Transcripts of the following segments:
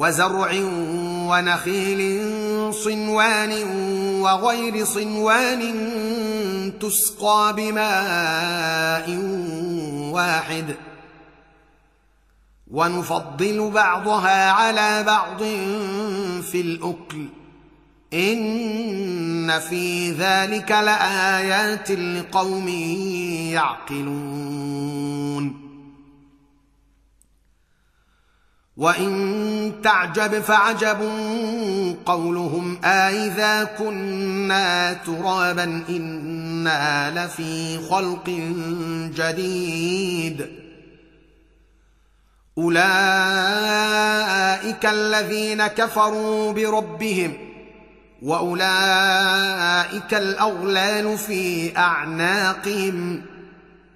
وزرع ونخيل صنوان وغير صنوان تسقى بماء واحد. ونفضل بعضها على بعض في الأكل. إن في ذلك لآيات لقوم يعقلون. وإن تعجب فعجب قولهم أإذا كنا ترابا إنا لفي خلق جديد. أولئك الذين كفروا بربهم وأولئك الأغلال في أعناقهم.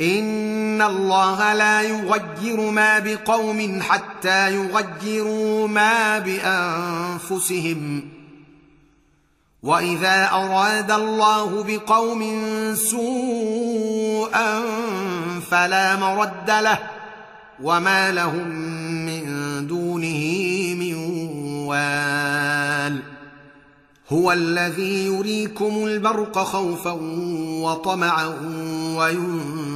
ان الله لا يغير ما بقوم حتى يغيروا ما بانفسهم. واذا اراد الله بقوم سوءا فلا مرد له. وما لهم من دونه من وال. هو الذي يريكم البرق خوفا وطمعا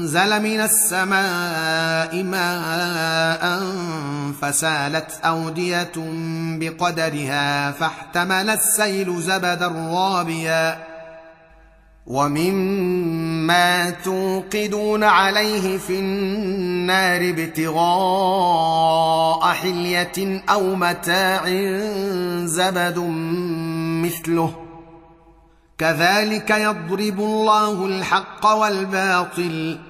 أنزل من السماء ماء فسالت أودية بقدرها فاحتمل السيل زبدا رابيا. ومما توقدون عليه في النار ابتغاء حلية أو متاع زبد مثله. كذلك يضرب الله الحق والباطل.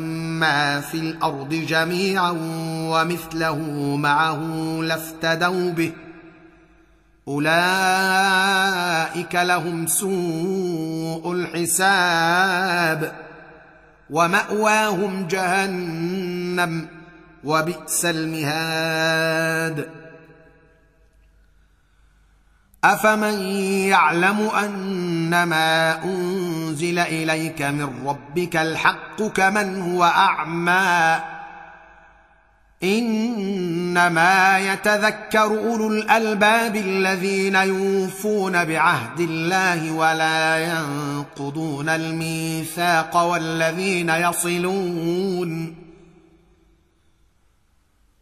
ما في الأرض جميعا ومثله معه لافتدوا به. أولئك لهم سوء الحساب. ومأواهم جهنم وبئس المهاد. أفمن يعلم أنما أنزل إليك من ربك الحق كمن هو أعمى. إنما يتذكر أولو الألباب الذين يوفون بعهد الله ولا ينقضون الميثاق والذين يصلون.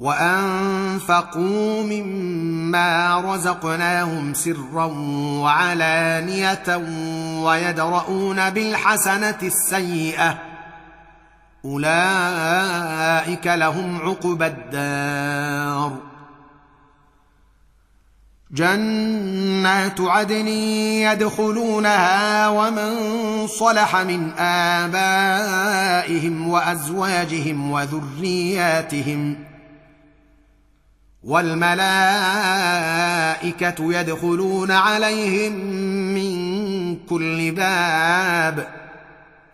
وانفقوا مما رزقناهم سرا وعلانيه ويدرؤون بالحسنه السيئه اولئك لهم عقبى الدار جنات عدن يدخلونها ومن صلح من ابائهم وازواجهم وذرياتهم والملائكة يدخلون عليهم من كل باب.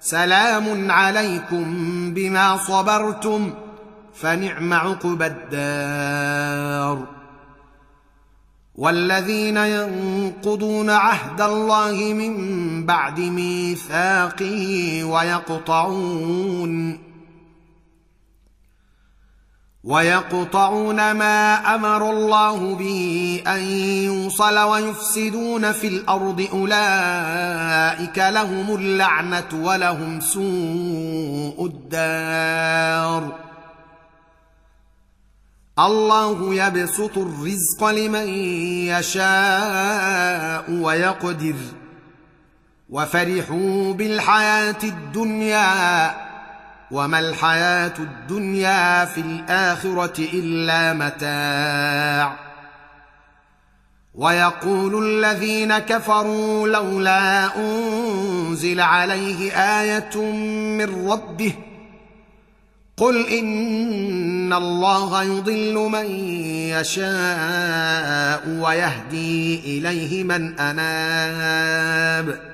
سلام عليكم بما صبرتم فنعم عقبى الدار. والذين ينقضون عهد الله من بعد ميثاقه ويقطعون ويقطعون ما أمر الله به أن يوصل ويفسدون في الأرض أولئك لهم اللعنة ولهم سوء الدار. الله يبسط الرزق لمن يشاء ويقدر. وفرحوا بالحياة الدنيا وما الحياة الدنيا في الآخرة إلا متاع. ويقول الذين كفروا لولا أنزل عليه آية من ربه قل إن الله يضل من يشاء ويهدي إليه من أناب.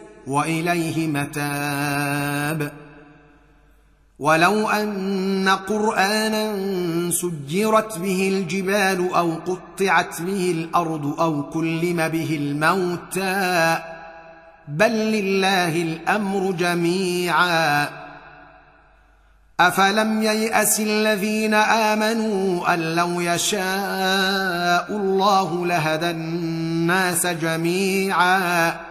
وإليه متاب. ولو أن قرآنا سجرت به الجبال أو قطعت به الأرض أو كلم به الموتى بل لله الأمر جميعا. أفلم ييأس الذين آمنوا أن لو يشاء الله لهدى الناس جميعا.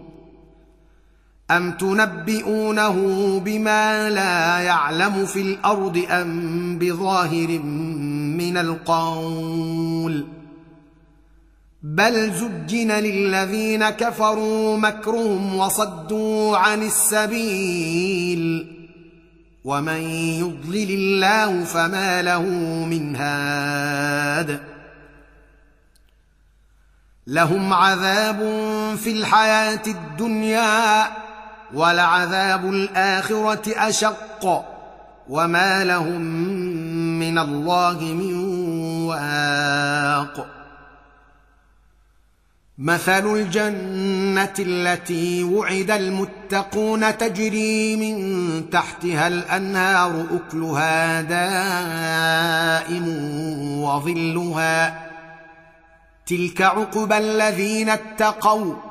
ام تنبئونه بما لا يعلم في الأرض ام بظاهر من القول بل زجن للذين كفروا مكرهم وصدوا عن السبيل ومن يضلل الله فما له من هاد لهم عذاب في الحياة الدنيا ولعذاب الآخرة أشق وما لهم من الله من واق. مثل الجنة التي وعد المتقون تجري من تحتها الأنهار أكلها دائم وظلها. تلك عقبى الذين اتقوا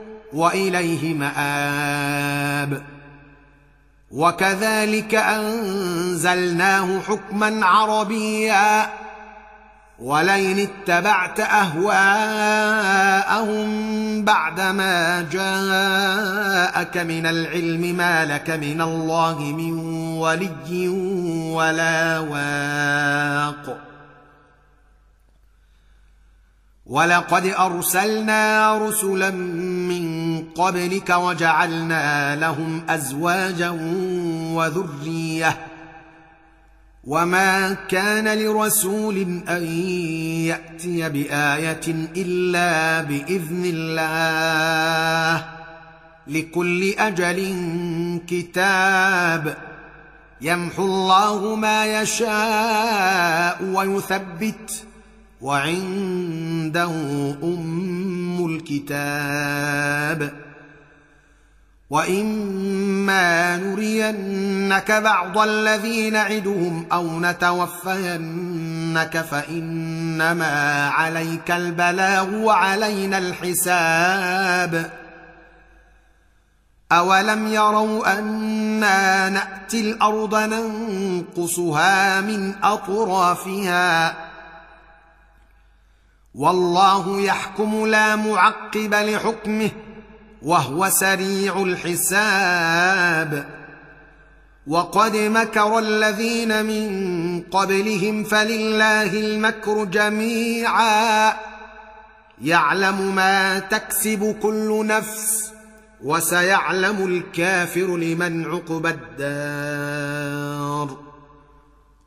وإليه مآب. وكذلك أنزلناه حكما عربيا. ولئن اتبعت أهواءهم بعدما جاءك من العلم ما لك من الله من ولي ولا واق. ولقد أرسلنا رسلا من قبلك وجعلنا لهم أزواجا وذرية. وما كان لرسول أن يأتي بآية إلا بإذن الله. لكل أجل كتاب. يمحو الله ما يشاء ويثبت. وعنده أم الكتاب. وإما نرينك بعض الذي نعدهم أو نتوفينك فإنما عليك البلاغ وعلينا الحساب. أولم يروا أنا نأتي الأرض ننقصها من أطرافها؟ والله يحكم لا معقب لحكمه وهو سريع الحساب. وقد مكر الذين من قبلهم فلله المكر جميعا. يعلم ما تكسب كل نفس وسيعلم الكافر لمن عقبى الدار.